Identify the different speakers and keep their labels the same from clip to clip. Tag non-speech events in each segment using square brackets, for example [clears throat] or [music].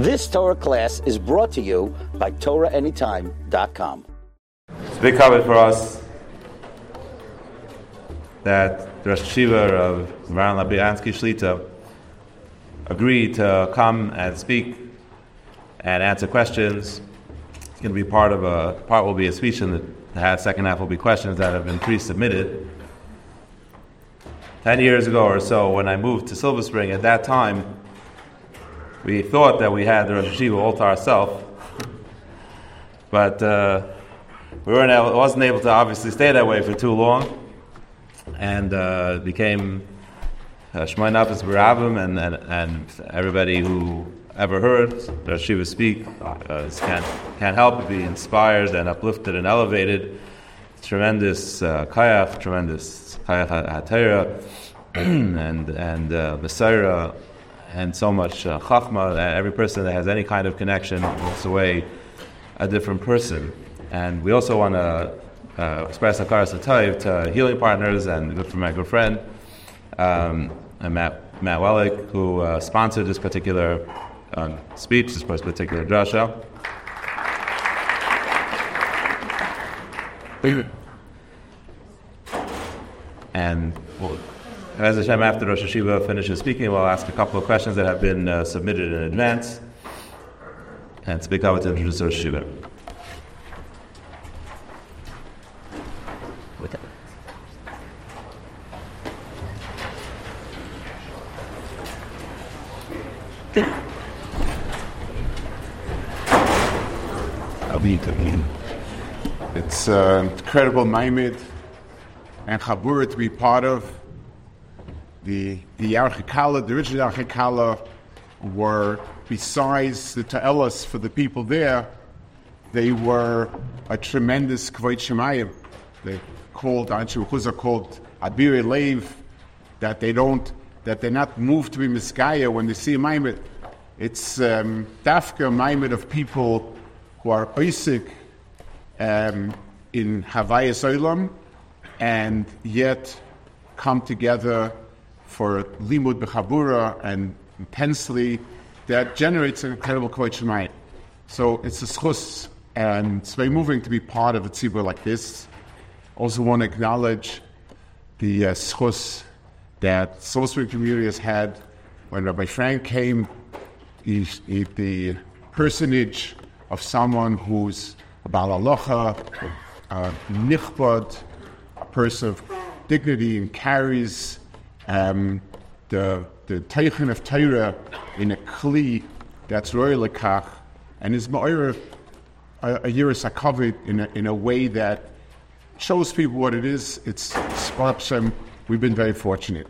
Speaker 1: This Torah class is brought to you by TorahAnytime.com.
Speaker 2: It's a big cover for us that the Rosh Hashiva of Maran Lopiansky Shlita agreed to come and speak and answer questions. It's going to be part of a part will be a speech, and the second half will be questions that have been pre-submitted. Ten years ago or so, when I moved to Silver Spring, at that time, we thought that we had the Rosh Hashiva all to ourselves, but uh, we weren't able, wasn't able to obviously stay that way for too long, and uh, became uh, Shmoy Nafis Barabim, and, and, everybody who ever heard the Shiva speak uh, can't, can't help but be inspired and uplifted and elevated. Tremendous uh, kayach, tremendous kayach hatera, [clears throat] and and uh, Messiah, and so much uh, chachma. And every person that has any kind of connection walks away a different person. And we also want to uh, express Akar Satayv to healing partners and good for my good friend um, Matt, Matt Wellick, who uh, sponsored this particular um, speech, this particular drasha. And well, as Hashem, after Rosh Hashiva finishes speaking, we'll ask a couple of questions that have been uh, submitted in advance. And speak out to introduce Rosh Hashiva.
Speaker 3: It's an incredible Maimid and Chabura to be part of. The the Yarchai Kallah, the original Yarchai Kallah, were besides the Ta'elas for the people there, they were a tremendous Kvayt Shemayim. They called Anshu Chuzah called Abir Lev, that they don't that they're not moved to be Miskaya when they see a Maimid. It's um, Dafka Maimid of people who are Isaac um, in Havaya Solam and yet come together for Limud Bechabura and intensely, that generates an incredible Kvot So it's a schus, and it's very moving to be part of a tzibur like this. Also want to acknowledge the uh, schus that Soul community has had when Rabbi Frank came, he's, he's the personage of someone who's a balalocha, a nichbad, a person of dignity and carries um, the the teichin of Torah in a kli that's royal lekach, and is ma'ir a, a hakavit in a, in a way that shows people what it is. It's Sparpshem. We've been very fortunate.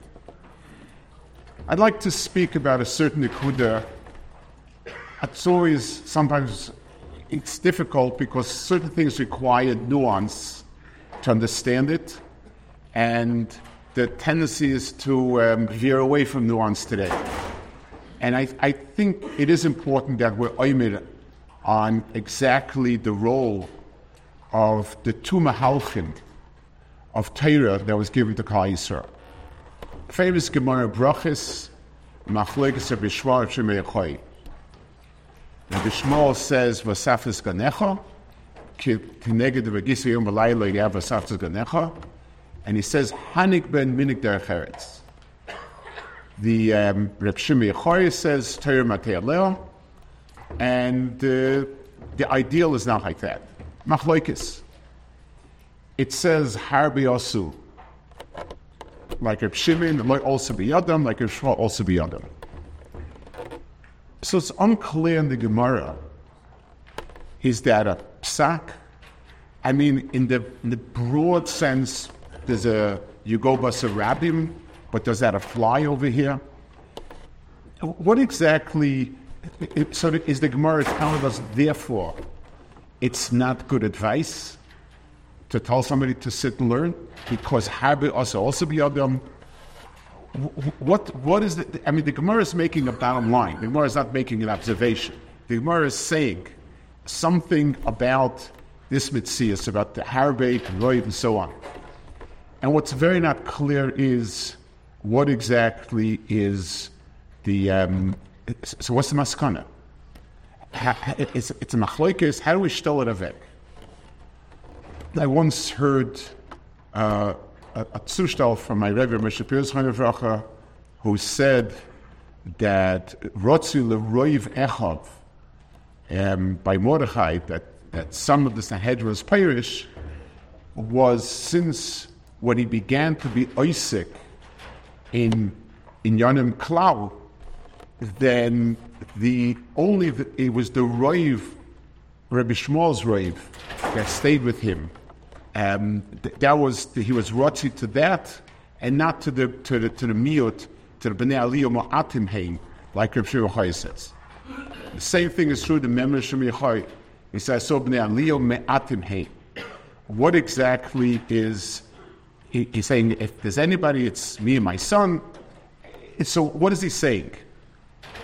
Speaker 3: I'd like to speak about a certain nekuda. It's always sometimes it's difficult because certain things require nuance to understand it, and the tendency is to um, veer away from nuance today. And I, I think it is important that we're oimid on exactly the role of the two mahalchin of Torah that was given to Klal Yisrael. Famous Gemara Brachis, Machlekes Bishwar Shemei the Bishmol says Vasafis Ganecha, Kineged Yom Balayla Yav Vasafis Ganecha, and he says Hanik ben Minik The um, Reb Shimi says Torah Matei Leo, and uh, the ideal is not like that. Machloikis. It says Harbi Osu, like Reb Shimon, also be Adam, like Reb Shmuel also be Adam. So it's unclear in the Gemara. Is that a psak? I mean, in the, in the broad sense, there's a go bus but does that apply over here? What exactly? So is the Gemara telling us? Therefore, it's not good advice to tell somebody to sit and learn because habit also also be adam what what is the? I mean, the Gemara is making a bottom line. The Gemara is not making an observation. The Gemara is saying something about this mitzias, about the harbeit and and so on. And what's very not clear is what exactly is the. Um, so what's the maskana? it's, it's a machloikis. How do we still it avek? I once heard uh, a, a from my Rebbe Moshe Pius who said that Rotzu leroiv echad um, by Mordechai that, that some of the Sanhedrin's parish was since when he began to be Isaac in in Yonim Klau, then the only the, it was the Roiv, Rabbi Shmuel's Roiv, that stayed with him. Um, th- that was he was rotzi to that, and not to the to the to the miut to the bnei aliyah ma'atim heim, like Rabbi Shmuel says. The same thing is true to Memra Shemichai. He says so bnei aliyah me'atim heim. What exactly is he, he's saying? If there's anybody, it's me and my son. So what is he saying?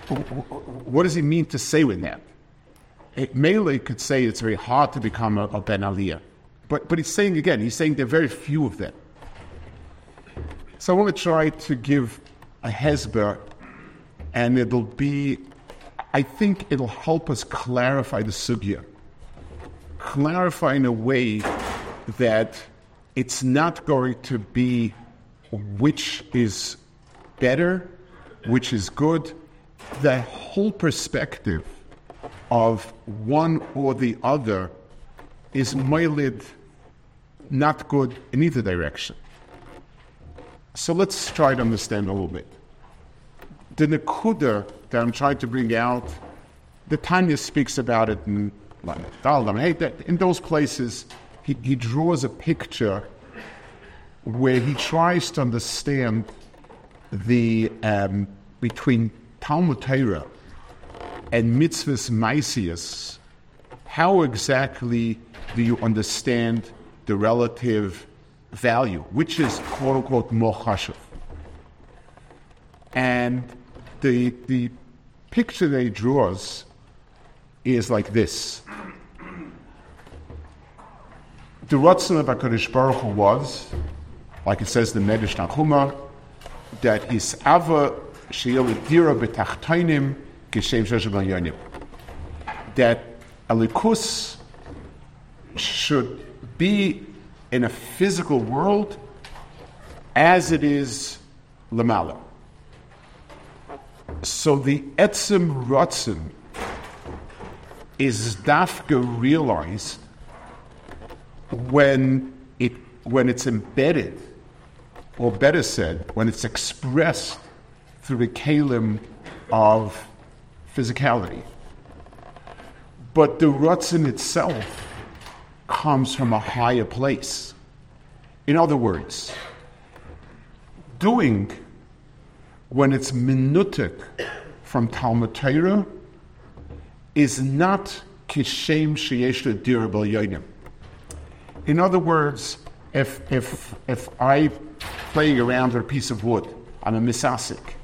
Speaker 3: What does he mean to say with that? It, Melee could say it's very hard to become a, a Ben Aliyah. But, but he's saying again, he's saying there are very few of them. So I want to try to give a Hesber, and it'll be, I think it'll help us clarify the Sugya. Clarify in a way that it's not going to be which is better, which is good. The whole perspective of one or the other is moilid not good in either direction. So let's try to understand a little bit. The Nakuda that I'm trying to bring out, the Tanya speaks about it in in those places, he, he draws a picture where he tries to understand the um, between Talmud Torah and mitzvahs maisius, how exactly do you understand the relative value, which is quote unquote more? And the, the picture that he draws is like this. The Ratzon of HaKadosh Baruch Hu was, like it says in the Medrash Tanchuma, that his Ava Sheil Dira B'Tachtainim Kishem Shoshem That Alikus should be in a physical world as it is Lamala. So the Etzim Ratzim is dafka realized when it when it's embedded, or better said, when it's expressed through the kalim of physicality. But the rutzin itself comes from a higher place. In other words, doing when it's minutic from Talmud Torah is not kishem sheyesh yonim. In other words, if if if I playing around with a piece of wood, I'm a misasik,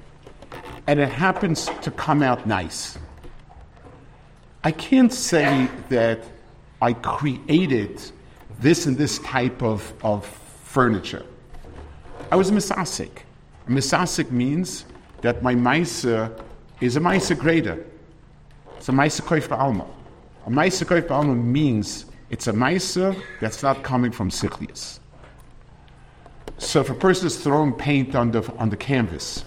Speaker 3: and it happens to come out nice. I can't say that I created this and this type of, of furniture. I was a misasik. A misasik means that my maisa is a maisa grader. It's a maisa koif alma. A maisa koif alma means it's a maisa that's not coming from sichlius. So if a person is throwing paint on the, on the canvas,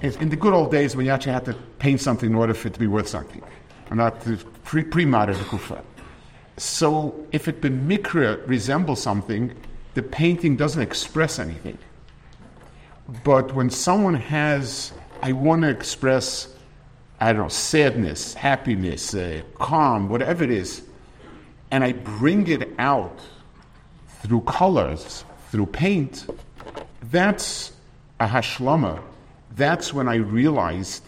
Speaker 3: in the good old days when you actually had to paint something in order for it to be worth something, and not pre, pre-modern kufa. So if it mikra resembles something, the painting doesn't express anything. But when someone has, I want to express, I don't know, sadness, happiness, uh, calm, whatever it is, and I bring it out through colors, through paint, that's a hashlama. That's when I realized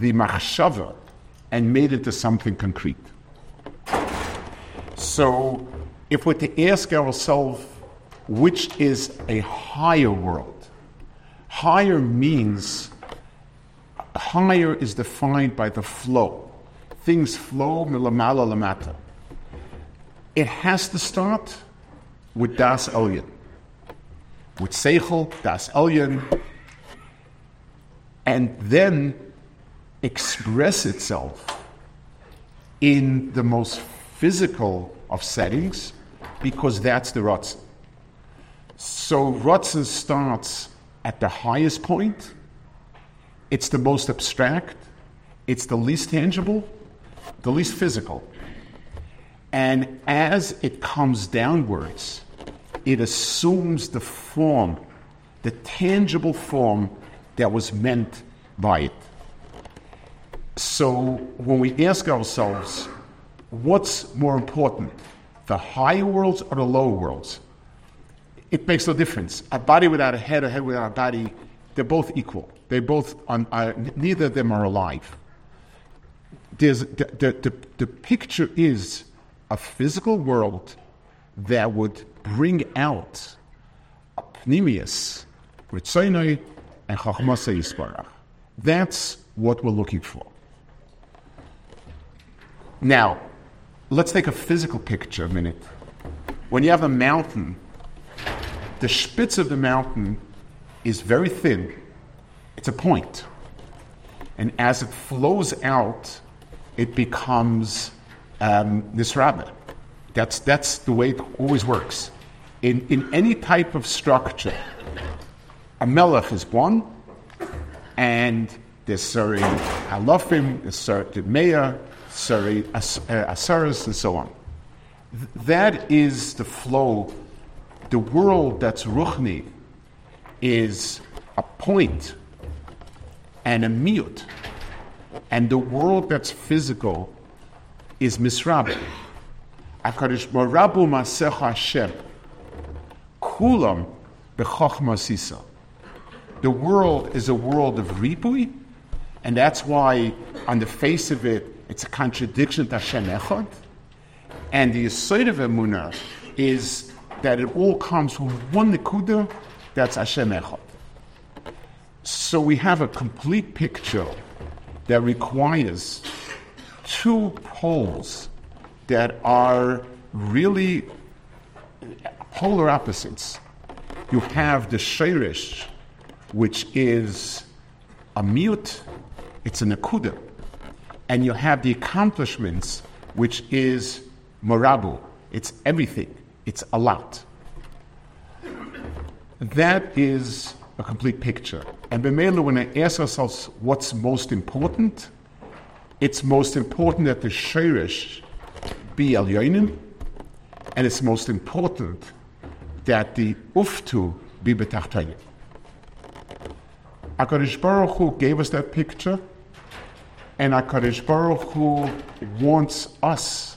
Speaker 3: the machshava and made it to something concrete. So, if we're to ask ourselves which is a higher world, higher means higher is defined by the flow. Things flow milamala lamata. It has to start with Das Elyon. With Seichel, Das Elyon, and then express itself in the most physical of settings because that's the Ratzin. So Ratzin starts at the highest point, it's the most abstract, it's the least tangible, the least physical. And as it comes downwards, it assumes the form, the tangible form that was meant by it. So when we ask ourselves, what's more important, the higher worlds or the lower worlds? It makes no difference. A body without a head, a head without a body, they're both equal. They both, are, neither of them are alive. There's, the, the, the, the picture is a physical world that would bring out Pnimius, Ritzonoi, and Chachmasa Yisbarach. That's what we're looking for. Now, let's take a physical picture a minute. When you have a mountain, the spitz of the mountain is very thin. It's a point. And as it flows out, it becomes um, nisraba. That's, that's the way it always works. In, in any type of structure, a melech is one, and there's Sari Halafim, there's Sari Meir, Sari Asaras, and so on. That is the flow. The world that's Ruchni is a point and a mute. And the world that's physical is misrabe. Akarish Morabu Masech Hashem. Kulam Bechachma Sisa. The world is a world of ripui, and that's why, on the face of it, it's a contradiction to Hashem Echad. And the Yisoid of Emunah is that it all comes from one Nikuda, that's Hashem Echad. So we have a complete picture that requires two poles that are really polar opposites. You have the Sheirish, which is a mute, it's a nakuda. And you have the accomplishments, which is morabu, it's everything, it's a lot. That is a complete picture. And Bemela, when I ask ourselves what's most important, it's most important that the Sheirish be al and it's most important that the Uftu be betachtonim. HaKadosh Baruch Hu gave us that picture, and HaKadosh Baruch Hu wants us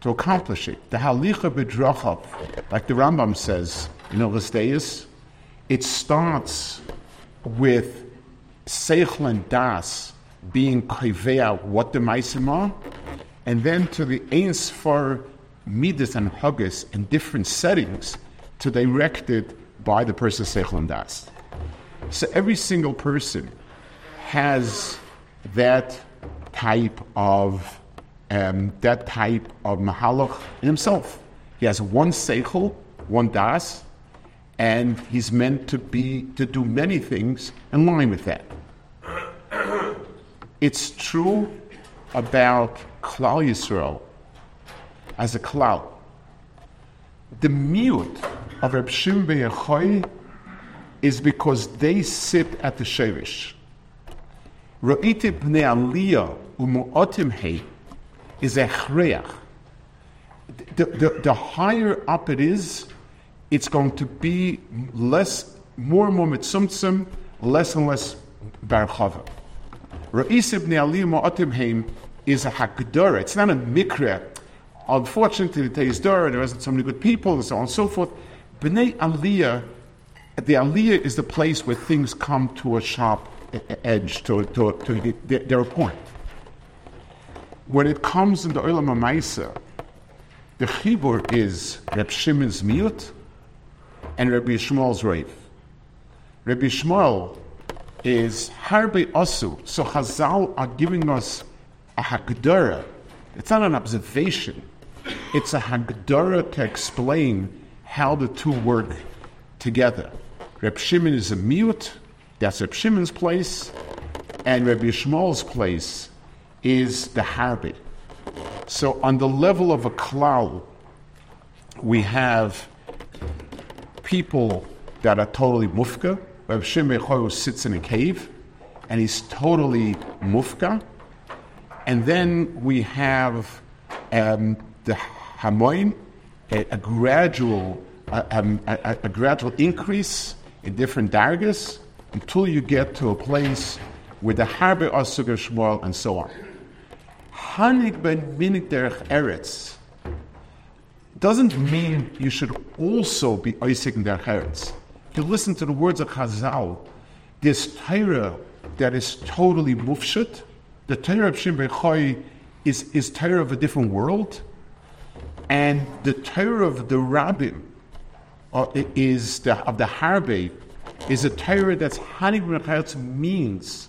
Speaker 3: to accomplish it. The Halicha B'drachav, like the Rambam says in Illusteus, it starts with Seichel Das being kivea what the meisim are, and then to the ains for midas and huggis in different settings to direct it by the person seichel and das. So every single person has that type of um, that type of mahalach in himself. He has one seichel, one das, and he's meant to be to do many things in line with that. It's true about Klal Yisrael as a cloud. The mute of Reb Shimon is because they sit at the Shevish. Ra'iti b'nei aliyah u'mu'otim hei is a chreach. The, the, the higher up it is, it's going to be less, more and more mitzumtzum, less and less barchava. Ra'is ibn Ali Ma'atimheim is a Hakdara. It's not a Mikra. Unfortunately, the Dora, there isn't so many good people, and so on and so forth. B'nai Aliyah, the Aliyah is the place where things come to a sharp edge, to, to, to their point. When it comes in the Olam HaMaisa, the Chibur is Reb Shimon's Miut and Rabbi Shmuel's Rav. Rabbi Shmuel is Harbe Osu. So Chazal are giving us a Hagdara. It's not an observation, it's a Hagdara to explain how the two work together. Reb Shimon is a mute, that's Reb Shimon's place, and Reb Yishmael's place is the Harbe. So, on the level of a klal, we have people that are totally mufka. Reb Shimon Yochai sits in a cave, and he's totally mufka. And then we have um, the hamoin, a, a gradual, a, um, a, a, gradual increase in different dargas until you get to a place with the harbe asugar shmuel and so on. Hanig ben minik derech eretz doesn't mean you should also be in derech eretz. You listen to the words of Chazal, this Torah that is totally mufshut, the Torah of Shem is, is Torah of a different world, and the Torah of the Rabbim uh, is the, of the Harbe is a Torah that's Hanig means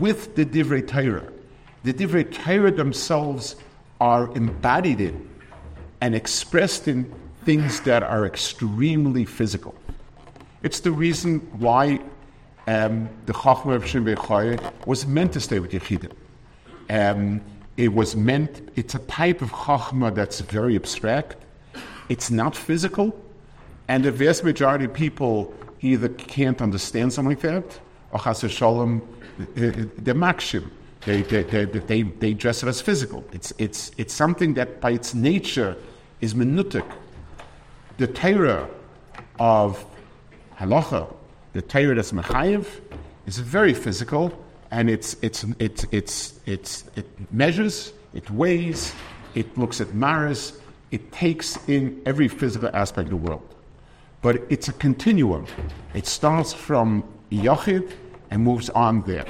Speaker 3: with the Divrei Torah. The Divrei Torah themselves are embodied in and expressed in things that are extremely physical. It's the reason why um, the Chachma of Shem was meant to stay with Yechidim. Um, it was meant, it's a type of Chachma that's very abstract. It's not physical. And the vast majority of people either can't understand something like that, or Chas Shalom, they're makshim. They, they, they, they, they dress it as physical. It's, it's, it's something that by its nature is minutic. The terror of halacha, the Torah that's mechayev, is very physical, and it's, it's, it's, it's, it's, it measures, it weighs, it looks at maras, it takes in every physical aspect of the world. But it's a continuum. It starts from Yochid and moves on there.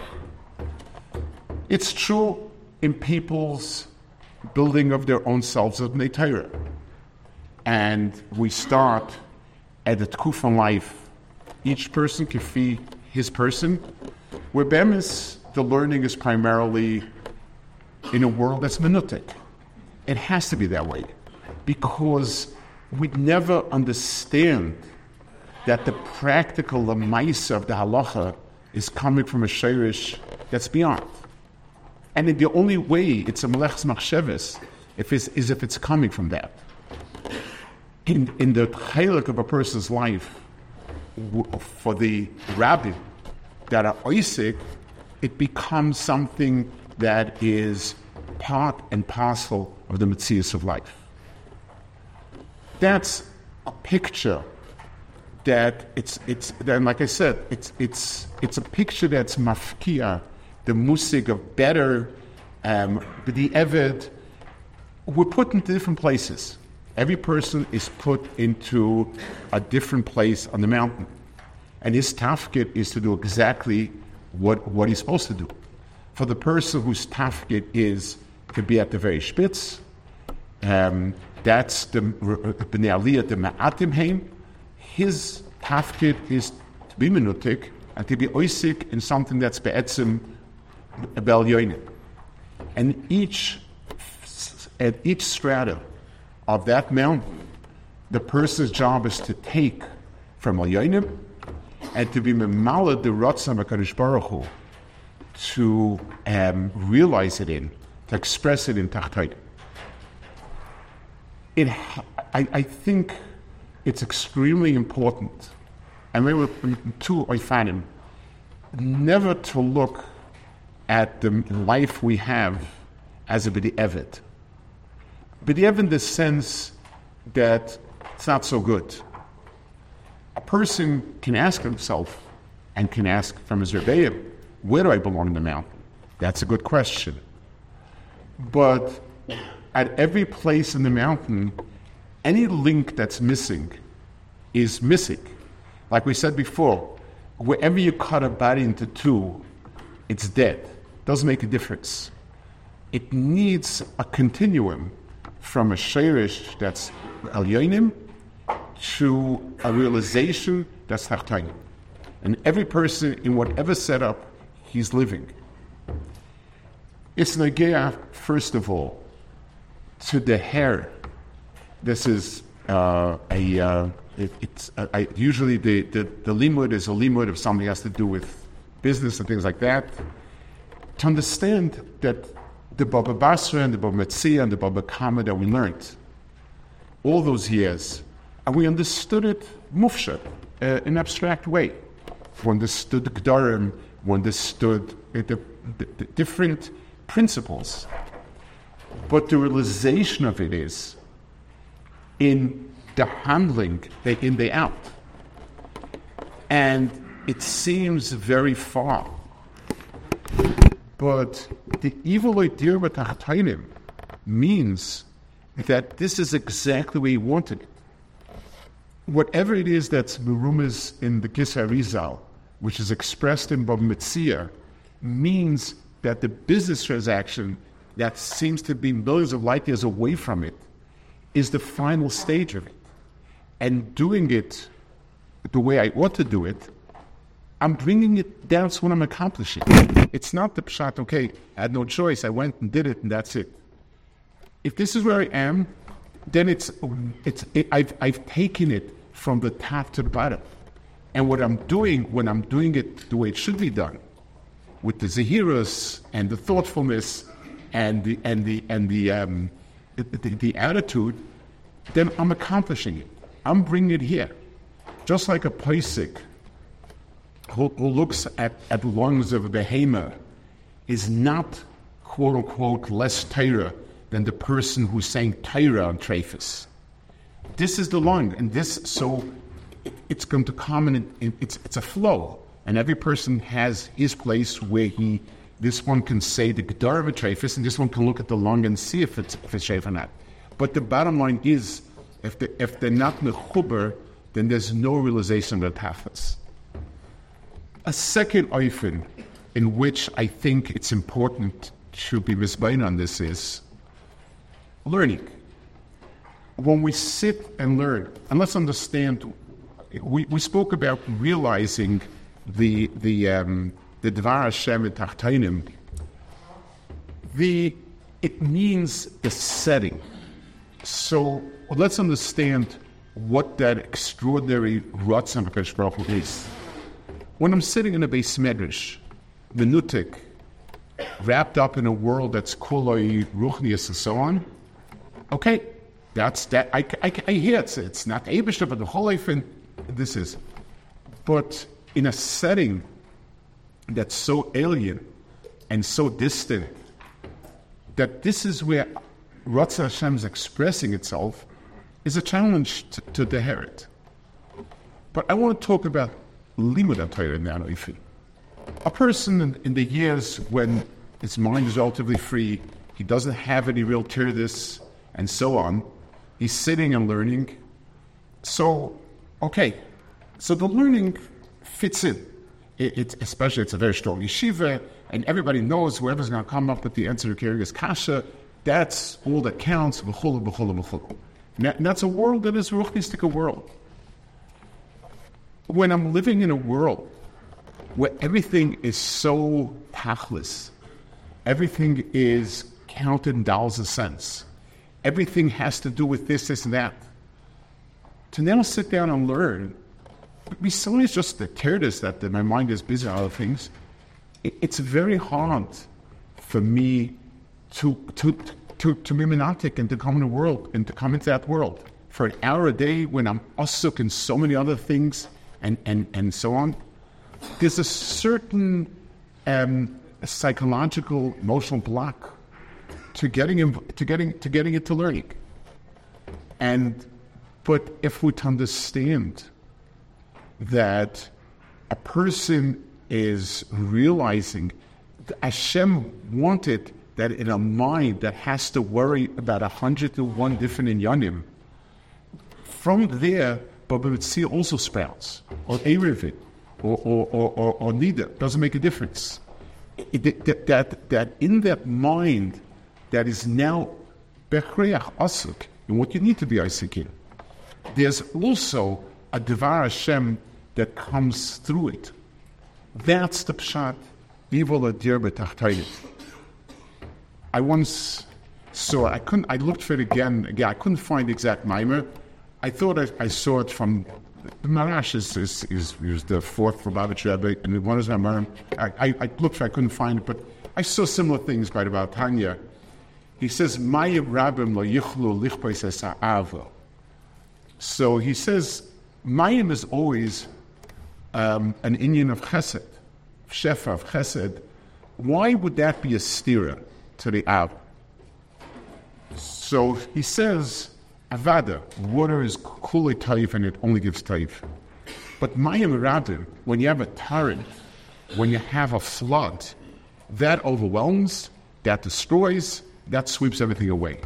Speaker 3: It's true in people's building of their own selves of Torah. And we start at the Tkufan life. Each person can feed his person. Where Bemis, the learning is primarily in a world that's minutic. It has to be that way because we'd never understand that the practical lamaisa of the halacha is coming from a shirish that's beyond. And the only way it's a melech's machsheves if is if it's coming from that. In, in the chalik of a person's life, for the rabbi that are Isaac, it becomes something that is part and parcel of the Matthias of life. That's a picture that it's it's then like I said, it's it's it's a picture that's mafkia, the music of better, um, the evid. We're put into different places. Every person is put into a different place on the mountain, and his tafkid is to do exactly what what he's supposed to do. For the person whose tafkid is to be at the very spitz, um, that's the bnei aliyah the ma'atim heim his tafkid is to be minutik and to be oisik in something that's be'etzim bel And each, at each strata of that mountain, the person's job is to take from al and to be memala the rotzam HaKadosh Baruch Hu, to um, realize it in, to express it in Tachtayt. It, I, I think it's extremely important, and we were two Oifanim, never to look at the life we have as a B'di'evet. B'di'evet even the sense that it's not so good. A person can ask himself and can ask from his Rebbeim, where do I belong in the mountain? That's a good question. But at every place in the mountain, any link that's missing is missing. Like we said before, wherever you cut a body into two, it's dead. Doesn't make a difference. It needs a continuum from a shirish that's al to a realization that's tachtainim. And every person in whatever setup he's living. It's Nagea, first of all, to the hair this is uh, a uh, it, it's uh, I, usually the, the, the limud is a limud if something has to do with business and things like that. To understand that the Baba Basra and the Baba Metzia and the Baba Kama that we learned all those years, and we understood it mufsha, uh, in abstract way. We understood the Gdarim, we understood the, the, the different principles. But the realization of it is in the handling, day in, day out. And it seems very far. But the evil idea with Tachtainim means that this is exactly the way he wanted. Whatever it is that's Merumas in the Kisar Rizal, which is expressed in Bab Mitzir, means that the business transaction that seems to be millions of light years away from it is the final stage of it. And doing it the way I ought to do it, I'm bringing it down to what I'm accomplishing. It's not the pshat, okay, I had no choice, I went and did it, and that's it. If this is where I am, then it's, it's it, I've, I've taken it from the top to the bottom. And what I'm doing when I'm doing it the way it should be done, with the zahiras and the thoughtfulness and the and the and the um, the, the, the, attitude, then I'm accomplishing it. I'm bringing it here, just like a paisik who, who looks at, at the lungs of behemoth is not quote unquote less Torah than the person who sang Torah on Trefus. This is the lung, and this so it, it's going to come in, it's it's a flow, and every person has his place where he this one can say the Gedar of a Trefus, and this one can look at the lung and see if it's, if it's shaved or not. But the bottom line is, if, the, if they're not mechuber, then there's no realization that happens. A second oifen in which I think it's important to be misbain on this is learning. When we sit and learn, and let's understand, we, we spoke about realizing the, the, um, the Dvar Hashem Tachtainim, the it means the setting. So let's understand what that extraordinary Ratzon Baruch is. When I'm sitting in a base medrash, the nutik, wrapped up in a world that's kuloi ruchnius and so on, okay, that's that. I, I, I hear it's, it's not Abishah, but the whole life, this is. But in a setting that's so alien and so distant that this is where Ratzah Hashem is expressing itself is a challenge to, to the Herit. But I want to talk about Limud Torah now, A person in, in, the years when his mind is relatively free, he doesn't have any real tirdis, and so on, he's sitting and learning. So, okay, so the learning fits in it, it, especially it's a very strong yeshiva, and everybody knows whoever's going to come up with the answer to Kirigas Kasha, that's all that counts. And that's a world that is a world. When I'm living in a world where everything is so tachlis, everything is counted in dollars and cents, everything has to do with this, this, and that. To now sit down and learn besides just the tears that my mind is busy on other things, it, it's very hard for me to, to, to, to be monotic and to come in the world and to come into that world. For an hour a day when I'm usuk in so many other things and, and, and so on, there's a certain um, psychological, emotional block to getting, to getting, to getting it to learning. And, but if we understand that a person is realizing that Hashem wanted that in a mind that has to worry about a hundred to one different inyanim, from there, Baba Metzia also sprouts, or Erevit, or, or, or, or, or neither. Doesn't make a difference. It, that, that, that in that mind that is now Bechreach Asuk, and what you need to be Isaac there's also a Devar Hashem that comes through it. That's the pshat. Evil adir. I once saw. I couldn't. I looked for it again. Again, I couldn't find the exact mimer. I thought I, I saw it from the Maharash is, is, is, is the fourth Lubavitch Rebbe, and one is Amarim. I, I, I looked. I couldn't find it, but I saw similar things the Baal Tanya. He says, lo yichlu. So he says, Mayim is always um, an Indian of chesed, shefa of chesed. Why would that be a stira to the Av? So he says, Avada, water is kuli taif and it only gives taif. But Mayim Rabim, when you have a torrent, when you have a flood, that overwhelms, that destroys, that sweeps everything away.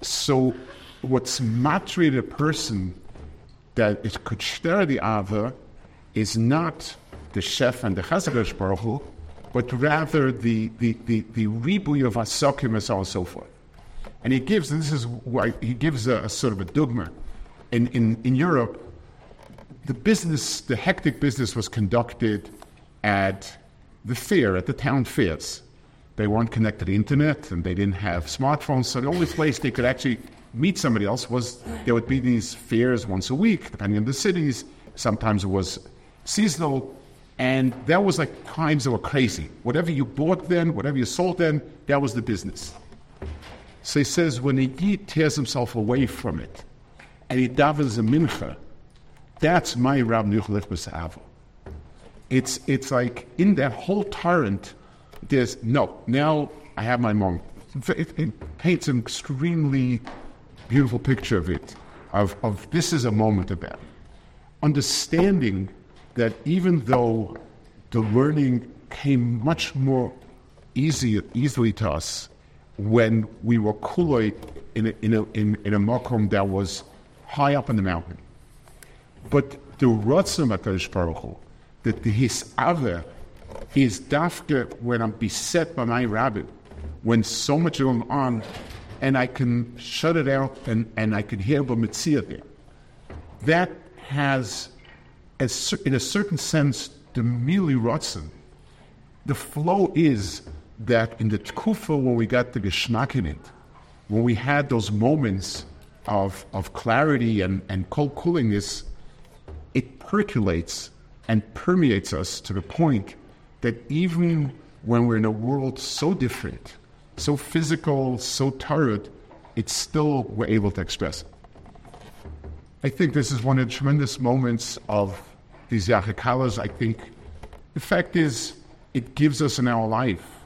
Speaker 3: So, what's matri a person that it could stir the Ava is not the chef and the Chazakash Baruch Hu, but rather the, the, the, the ribuy of asokim and so on and so forth. And he gives, and this is why he gives a, a sort of a dogma. In, in, in Europe, the business, the hectic business was conducted at the fair, at the town fairs. They weren't connected to the internet and they didn't have smartphones, so the only place they could actually meet somebody else was there would be these fairs once a week, depending on the cities. Sometimes it was seasonal, and that was like times that were crazy. Whatever you bought then, whatever you sold then, that was the business. So he says when he tears himself away from it and he davens a mincha, that's my Rab Nuchlet B'Sa'avo. It's, it's like in that whole torrent, there's no, now I have my moment. It, it, paints an extremely beautiful picture of it, of, of this is a moment that. Understanding that even though the learning came much more easy, easily to us when we were kuloi in a, in a, in, in a makom that was high up in the mountain. But the Ratzim HaKadosh Baruch Hu, that his ave is dafke when I'm beset by my rabbit, when so much is going on, and I can shut it out and, and I can hear the mitzvah there. That has, in a certain sense, the mili rotzen. The flow is that in the tkufa when we got the geschmack in it, when we had those moments of, of clarity and, and cold coolingness, it percolates and permeates us to the point that even when we're in a world so different, so physical, so tired, it's still we're able to express it. I think this is one of the tremendous moments of these Yachikalas. I think the fact is, it gives us in our life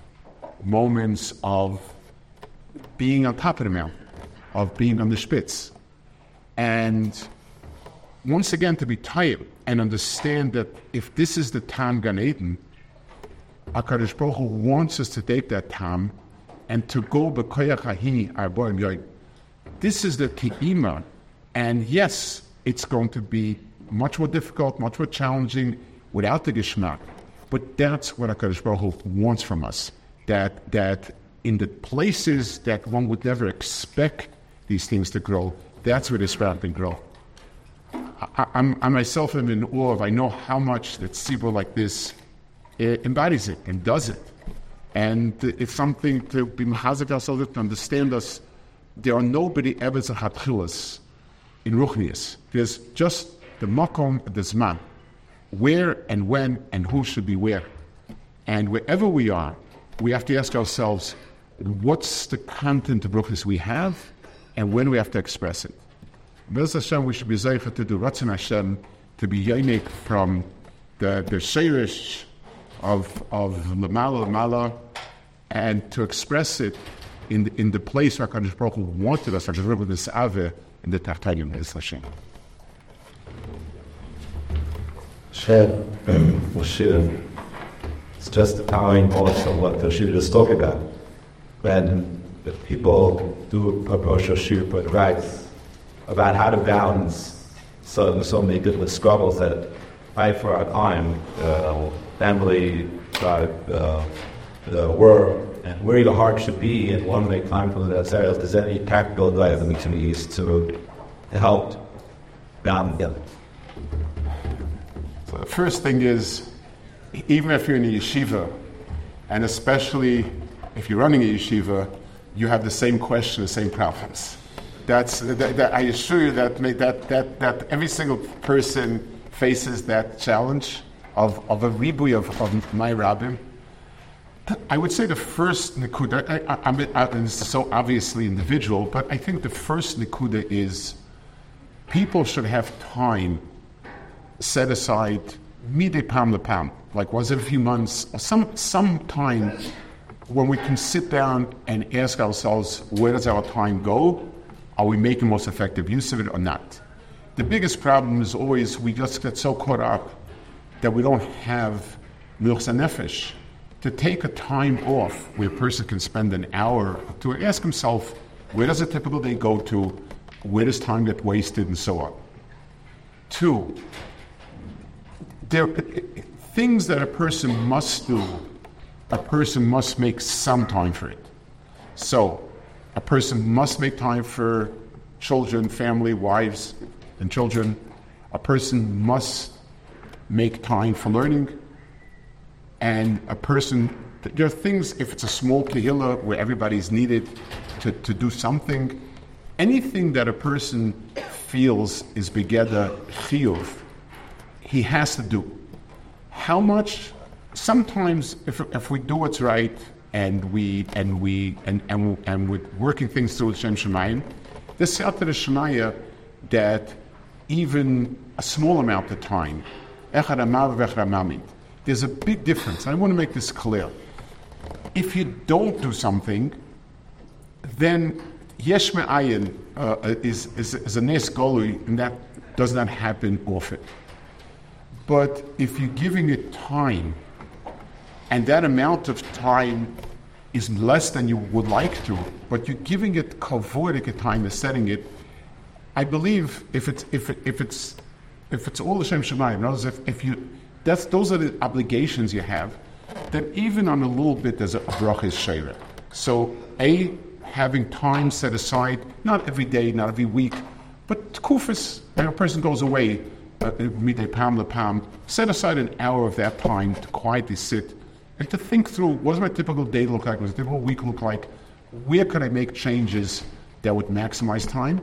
Speaker 3: moments of being on top of the mountain, of being on the spitz. And once again, to be tired and understand that if this is the Tam Gan Eden, HaKadosh Baruch Hu wants us to take that Tam and to go. This is the te'ima, and yes, it's going to be much more difficult, much more challenging without the geschmack, but that's what HaKadosh Baruch Hu wants from us, that, that in the places that one would never expect these things to grow, that's where they sprout and grow. I, I'm, I myself am in awe of, I know how much that Sibur like this uh, embodies it and does it. And it's something to be mahazik ourselves to understand us. There are nobody ever hatchilas in Ruchnias. There's just the makom, the zman, where and when and who should be where. And wherever we are, we have to ask ourselves, what's the content of Ruchnias we have, and when we have to express it. Bez Hashem, we should be zeicha to do Ratzon Hashem, to be yonik from the, the sheirish of, of Lamala Lamala, and to express it in in the place where HaKadosh Baruch wanted us, HaKadosh Baruch this Ave, in the Tachtayim, Bez Hashem.
Speaker 4: Shem, [clears throat] Moshe, it's just empowering also what the Shir is talking about. When the people do a Rosh Hashanah, but writes about how to balance so, so many different struggles that fight for our time, uh, family, tribe, uh, the world, and where your heart should be, and make time for that. So if there's any tactical advice that makes me use to help balance.
Speaker 3: So the first thing is, even if you're in a yeshiva, and especially if you're running a yeshiva, you have the same question, the same problems. That's, that, that I assure you that, that, that, that every single person faces that challenge of, of a ribuy of, of my rabbim. I would say the first Nikuda, I, I, I, and it's so obviously individual, but I think the first Nikuda is people should have time set aside mide pam le pam, like once every few months, some, some time when we can sit down and ask ourselves, where does our time go? Are we making most effective use of it or not? The biggest problem is always we just get so caught up that we don't have milchs nefesh to take a time off where a person can spend an hour to ask himself, where does a typical day go to? Where does time get wasted and so on? Two, there things that a person must do, a person must make some time for it. So, a person must make time for children, family, wives, and children. A person must make time for learning. And a person, there are things, if it's a small kehillah where everybody's needed to, to do something, anything that a person feels is begeda chiyuv, he has to do. How much? Sometimes, if, if we do what's right and we and we and and, and we're working things through Shem Shemayim, this the Shemaya that even a small amount of time, there's a big difference. I want to make this clear. If you don't do something, then yesh uh, is, is, is a nes golui, and that does not happen often. But if you're giving it time, and that amount of time is less than you would like to, but you're giving it kavodik time is setting it, I believe if it's if it, if it's if it's all the Shem Shemayim, if, if you that's those are the obligations you have, that even on a little bit there's a, a bracha is So a having time set aside, not every day, not every week, but kufis, when a person goes away, Uh, uh, midday pam le pam, set aside an hour of that time to quietly sit and to think through what does my typical day look like, what does a typical week look like, where could I make changes that would maximize time,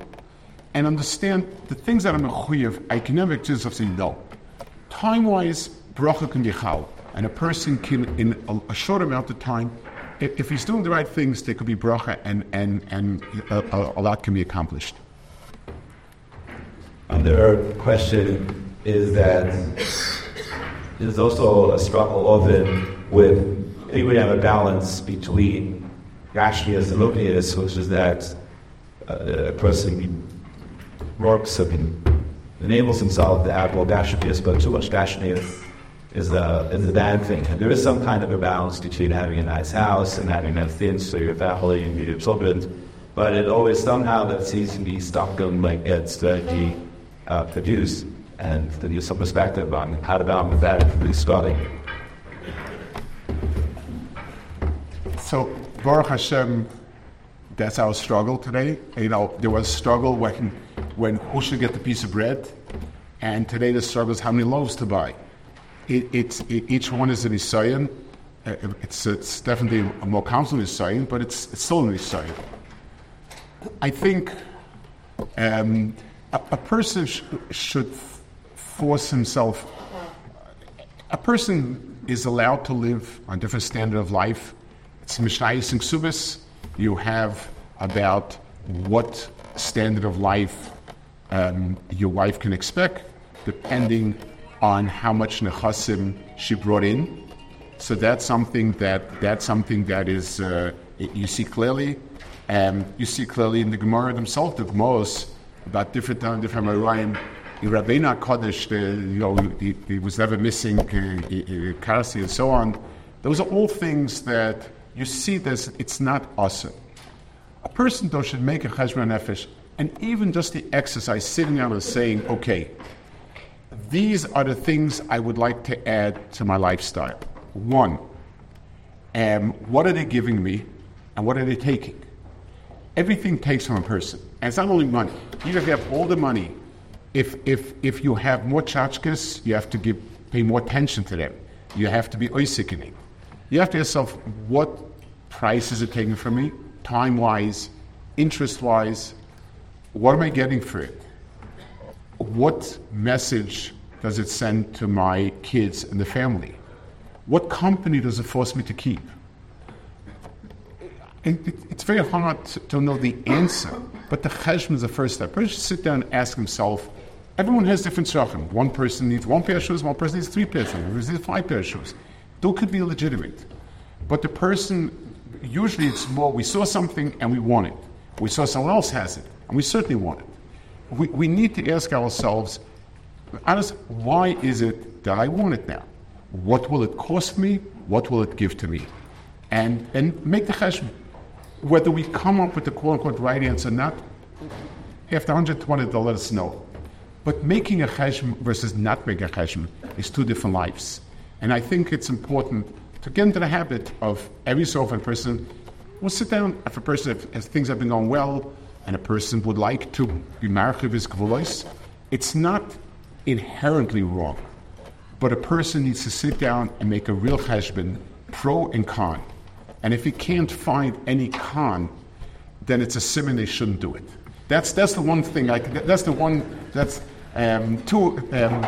Speaker 3: and understand the things that I'm a chuyev, I can never of saying no. Time wise, bracha can be chal, and a person can, in a, a short amount of time, if, if, he's doing the right things, there could be bracha, and, and, and a, a, a lot can be accomplished.
Speaker 4: And the third question is that there's also a struggle often with we have a balance between Gashmias and Ruchnias, which is that uh, a person works and enables himself to have more Gashmias, but too much Gashmias is a, is a bad thing. And there is some kind of a balance between having a nice house and having nice things for your family and your children, but it always somehow that seems to be stuck on like it's the uh, produce and to give some perspective on how to balance that really starting.
Speaker 3: So, Baruch Hashem, that's our struggle today. You know, there was struggle when, when who should get the piece of bread, and today the struggle is how many loaves to buy. It, it's, it, each one is an Isayan. Uh, it's, it's definitely a more council Isayan, but it's, it's still an Isayan. I think um, a, a person sh- should force himself. A person is allowed to live on different standard of life. It's Mishnayis and Ksubis. You have about what standard of life um, your wife can expect, depending on how much nechasim she brought in. So that's something that that's something that is uh, you see clearly. Um, you see clearly in the Gemara themselves, the Gemara about different uh, different Marayim. In Rabbeinu Kodesh, you know, he, he, was never missing uh, Karsi and so on. Those are all things that you see this, it's not awesome. A person though should make a cheshbon nefesh, and even just the exercise, sitting down and saying, okay, these are the things I would like to add to my lifestyle. One, um, what are they giving me, and what are they taking? Everything takes from a person. And it's not only money. Even if you have all the money, if, if, if you have more tchotchkes, you have to give, pay more attention to them. You have to be oisikening. You have to ask yourself, what price is it taking from me, time wise, interest wise? What am I getting for it? What message does it send to my kids and the family? What company does it force me to keep? It, it, it's very hard to, to, know the answer, but the cheshbon is the first step. First, sit down and ask himself. Everyone has different tzrachim. One person needs one pair of shoes, one person needs three pairs of shoes, one person needs five pairs of shoes. Those could be legitimate. But the person, usually it's more, we saw something and we want it. We saw someone else has it, and we certainly want it. We, we need to ask ourselves, honest, why is it that I want it now? What will it cost me? What will it give to me? And, and make the cheshbon. Whether we come up with the quote unquote right answer or not, after 120, they'll let us know. But making a cheshbon versus not making a cheshbon is two different lives. And I think it's important to get into the habit of every so often person will sit down if a person, if, things have been going well, and a person would like to be married with his kvulos, it's not inherently wrong. But a person needs to sit down and make a real cheshbon, pro and con. And if he can't find any con, then it's a simon they shouldn't do it. That's, that's the one thing, I, that's the one, that's um, two, um,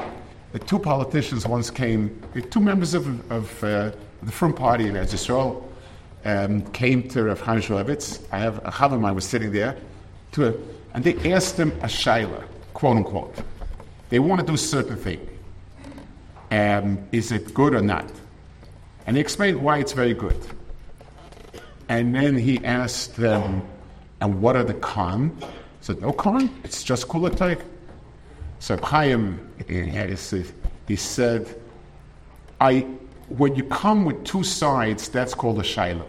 Speaker 3: two politicians once came, two members of, of uh, the Front Party in Israel um, came to Rav Chaim Shmulevitz. I have a chaver I was sitting there, to and they asked him a shaila, quote unquote. They want to do a certain thing. Um, is it good or not? And he explained why it's very good. And then he asked them, and what are the? He said, no con, it's just kulatai. So Chaim, he said, I, when you come with two sides, that's called a shaila.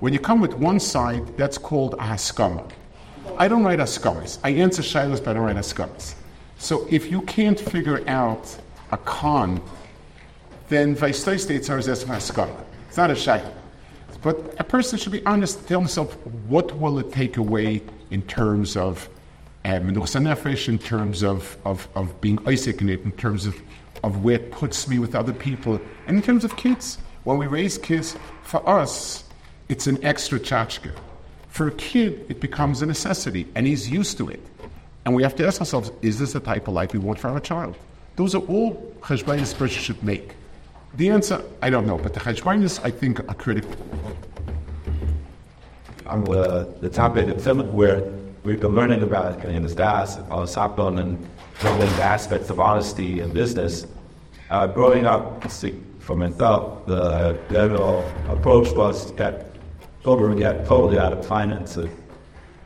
Speaker 3: When you come with one side, that's called a haskama. I don't write haskamas. I answer shilas, but I don't write haskamas. So if you can't figure out a con, then Vaistoi states are as haskama. It's not a shayla. But a person should be honest, tell himself what will it take away in terms of um, in terms of, of, of being Isaac in it, in terms of, of where it puts me with other people, and in terms of kids. When we raise kids, for us, it's an extra tchotchke. For a kid, it becomes a necessity, and he's used to it. And we have to ask ourselves, is this the type of life we want for our child? Those are all cheshbainis person should make. The answer, I don't know, but the cheshbainis, I think, are critical.
Speaker 4: On the, the topic of film, where we've been learning about in this DAS, uh, Sapon, and the aspects of honesty in business, uh, growing up for myself, the general approach was that children get totally out of finances.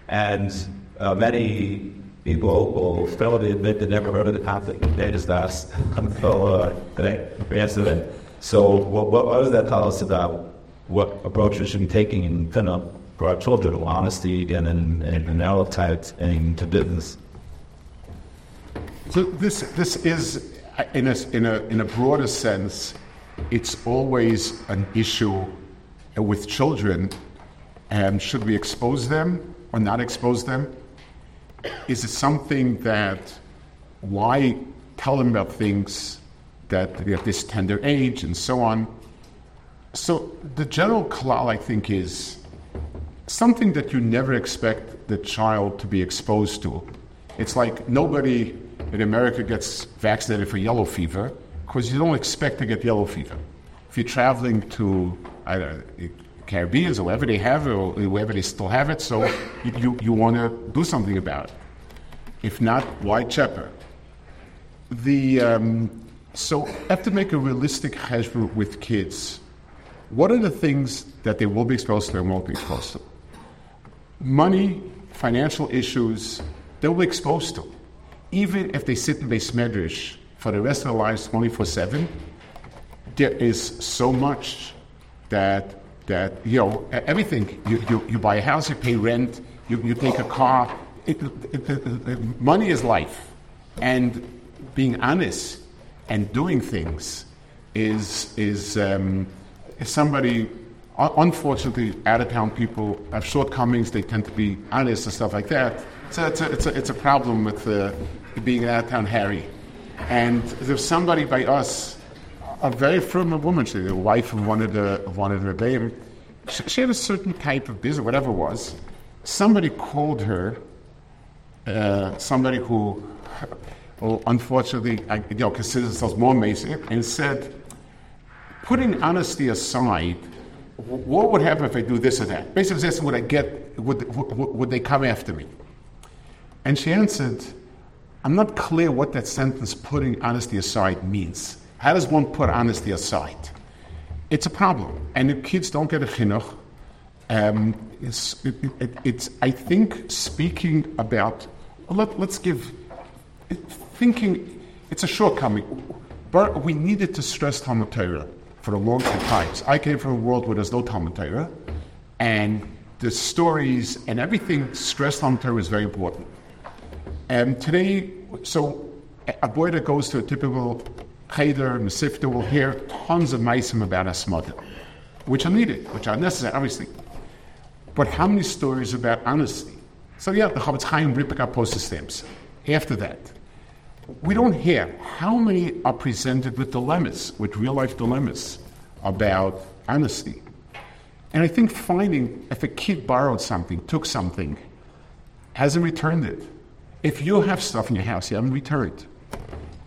Speaker 4: And uh, many people will fairly admit they never heard of the concept of data stars until uh, they answered it. So, what, what, does that tell us about what approach we should be taking in kind of for our children, honesty and in, in our types and to business?
Speaker 3: So this this is in a, in a in a broader sense, it's always an issue with children, and should we expose them or not expose them? Is it something that why tell them about things that they're at this tender age and so on? So the general klal, I think, is something that you never expect the child to be exposed to. It's like nobody in America gets vaccinated for yellow fever because you don't expect to get yellow fever. If you're traveling to I don't know, Caribbean or wherever they have it, or wherever they still have it, so you, you, want to do something about it. If not, why chepper? The, um, so have to make a realistic cheshbon with kids. What are the things that they will be exposed to and won't be exposed to? Money, financial issues, they'll be exposed to. Even if they sit in beis medrash for the rest of their lives 24 7, there is so much that that you know everything. You, you, you buy a house, you pay rent, you, you take a car. It, it, it, money is life, and being honest and doing things is is, um, is somebody. Unfortunately, out of town people have shortcomings. They tend to be honest and stuff like that. So it's a, it's a, it's a problem with uh, being an out of town Harry. And there's somebody by us a very firm woman. She, the wife of one of the one of the rebbeim. She, she, had a certain type of business, whatever it was. Somebody called her. Uh, somebody who, unfortunately, I, you know, considers themselves more amazing, and said, putting honesty aside, what would happen if I do this or that? Basically, asking, would I get, would, would, would they come after me? And she answered, I'm not clear what that sentence, putting honesty aside, means. How does one put honesty aside? It's a problem. And if kids don't get a chinuch, um, it's, it, it, it's, I think, speaking about, let, let's give, thinking, it's a shortcoming. But we needed to stress Talmud Torah for a long time. I came from a world where there's no Talmud Torah, and the stories and everything stressed Talmud Torah is very important. And today, so a boy that goes to a typical cheder, Mesivta, will hear tons of maisim about hasmada, which are needed, which are necessary, obviously. But how many stories about honesty? So yeah, the Chofetz Chaim Ripika posted stamps. After that, we don't hear how many are presented with dilemmas, with real life dilemmas about honesty. And I think finding if a kid borrowed something, took something, hasn't returned it, if you have stuff in your house you haven't returned,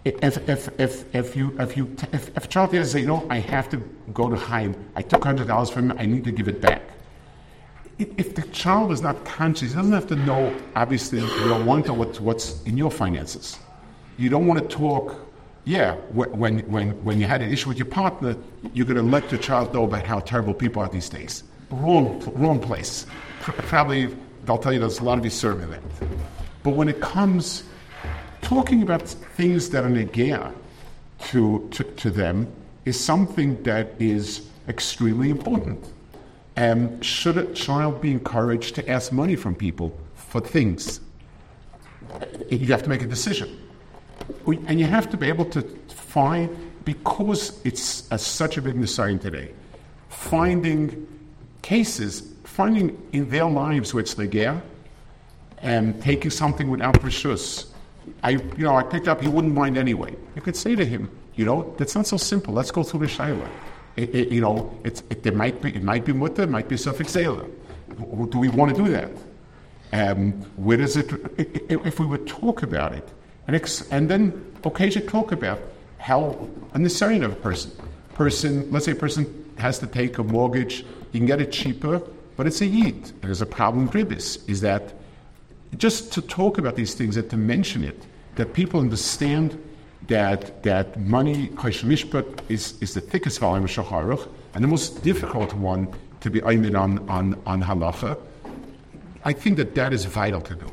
Speaker 3: if, if, if, if, you, if, you, if, if a child says, you know, I have to go to Chaim, I took $100 from him, I need to give it back. If the child is not conscious, he doesn't have to know, obviously, you don't want to what's, what's in your finances. You don't want to talk, yeah, when, when, when you had an issue with your partner, you're going to let your child know about how terrible people are these days. Wrong, wrong place. Probably, they'll tell you there's a lot of you serving that. But when it comes talking about things that are negaya to, to, to them is something that is extremely important. Um, should a child be encouraged to ask money from people for things? You have to make a decision. And you have to be able to find, because it's a, such a big necessity today, finding cases, finding in their lives where it's negaya, and taking something without rishus. I, you know, I picked up. He wouldn't mind anyway. You could say to him, you know, that's not so simple. Let's go through the shaila. It, it, you know, it's, it, there might be, it might be mutter, it might be suffix zela. Do we want to do that? Um, where does it, if we would talk about it, and, ex, and then occasionally talk about how unnecessary of a person. Person, let's say a person has to take a mortgage, you can get it cheaper, but it's a yid. There's a problem with ribis, is that just to talk about these things and to mention it, that people understand that that money, Mishpat, is, is the thickest volume of Shulchan Aruch and the most difficult one to be aimed on, on, on halacha. I think that that is vital to do.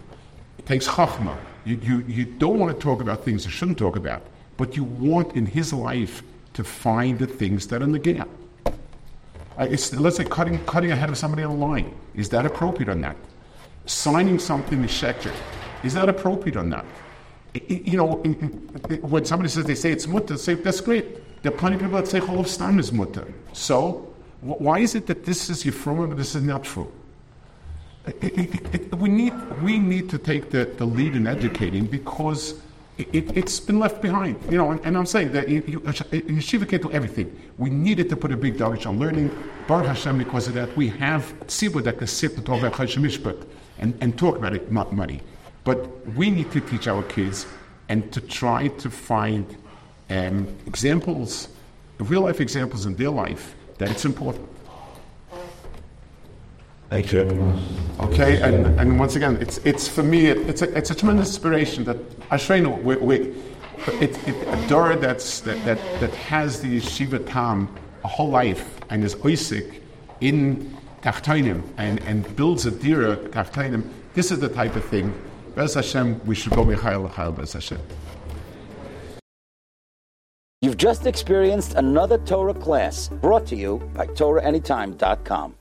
Speaker 3: It takes chachma. You, you, you don't want to talk about things you shouldn't talk about, but you want in his life to find the things that are negaya. Uh, it's, let's say cutting, cutting ahead of somebody the line. Is that appropriate or not? signing something is sheker. Is that appropriate or not? You know, when somebody says they say it's mutter, say that's great. There are plenty of people that say Chol Stam is mutter. So, why is it that this is Yifrom and this is not true? we need we need to take the, the lead in educating because it, has been left behind. You know, and, and I'm saying that yeshiva can't do everything. We needed to put a big dog on learning. Baruch Hashem, because of that, we have tzibur that can sit and talk about Mishpat and, and talk about it, not money. But we need to teach our kids and to try to find um, examples, real life examples in their life, that it's important.
Speaker 4: Thank you.
Speaker 3: Okay, and, and once again, it's, it's for me, it, it's, a, it's a tremendous inspiration that Ashreinu, we, we, it, it, a Dora that's, that, that, that has the yeshiva tam a whole life and is oisik in Tachtainim and, and builds a dira Tachtainim, this is the type of thing. Bez Hashem, we should go Michael Lachal Bez Hashem.
Speaker 1: You've just experienced another Torah class brought to you by TorahAnytime.com.